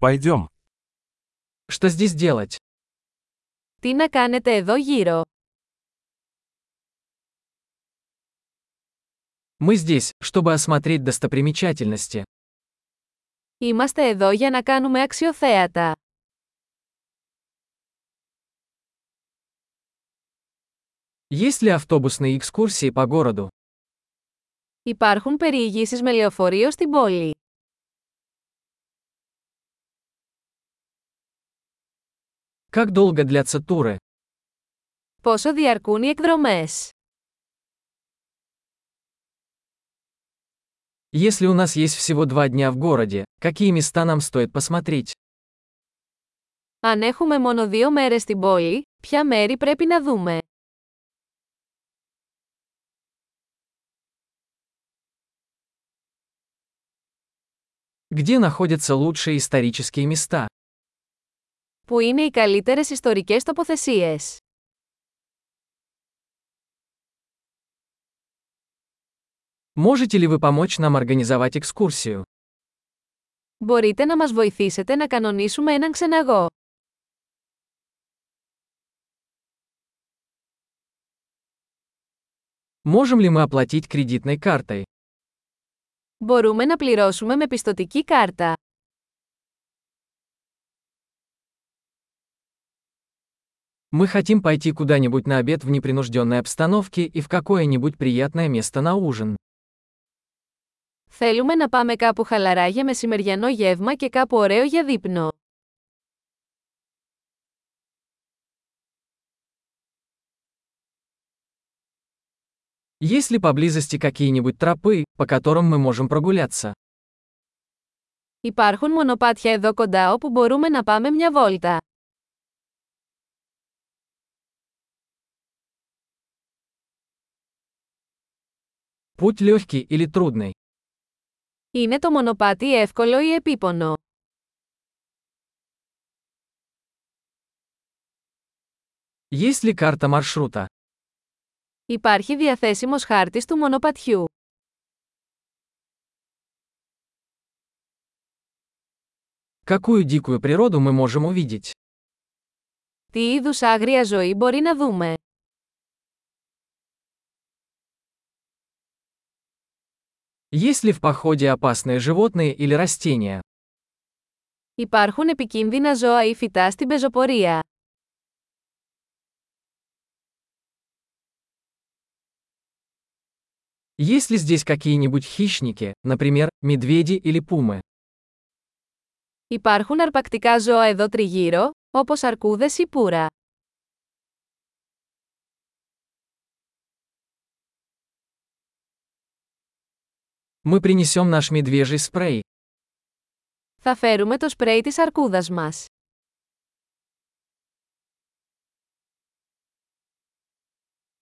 Пойдем. Что здесь делать? Τι να κάνετε εδώ γύρω. Мы здесь, чтобы осмотреть достопримечательности. Είμαστε εδώ για να κάνουμε αξιοθέατα. Есть ли автобусные экскурсии по городу? Υπάρχουν περιηγήσεις με λεωφορείο στην πόλη. Как долго длятся туры? Πόσο διαρκούν οι εκδρομές. Если у нас есть всего два дня в городе, какие места нам стоит посмотреть? Αν έχουμε μόνο δύο μέρες στην πόλη, ποια μέρη πρέπει να δούμε. Где находятся лучшие исторические места? Πού είναι οι καλύτερες ιστορικές τοποθεσίες. Можете ли вы помочь нам организовать экскурсию? Μπορείτε να μας βοηθήσετε να κανονίσουμε έναν ξεναγό. Можем ли мы оплатить кредитной картой? Μπορούμε να πληρώσουμε με πιστοτική κάρτα. Мы хотим пойти куда-нибудь на обед в непринужденной обстановке и в какое-нибудь приятное место на ужин. Θέλουμε να πάμε κάπου χαλαρά για μεσημεριανό γεύμα και κάπου ωραίο για δείπνο. Есть ли поблизости какие-нибудь тропы, по которым мы можем прогуляться? Υπάρχουν μονοπάτια εδώ κοντά όπου μπορούμε να πάμε μια βόλτα. Путь легкий или трудный? Είναι το μονοπάτι εύκολο ή επίπονο. Есть ли карта маршрута? Υπάρχει διαθέσιμος χάρτης του μονοπατιού. Какую дикую природу мы можем увидеть? Τι είδους άγρια ζωή μπορεί να δούμε. Есть ли в походе опасные животные или растения? Υπάρχουν επικίνδυνα ζώα ή φυτά στην πεζοπορία. Есть ли здесь какие-нибудь хищники, например, медведи или пумы? Υπάρχουν αρπακτικά ζώα εδώ τριγύρω, όπως αρκούδες ή πουρα. Мы принесем наш медвежий спрей. Θα φέρουμε το σπρέι της αρκούδας μας.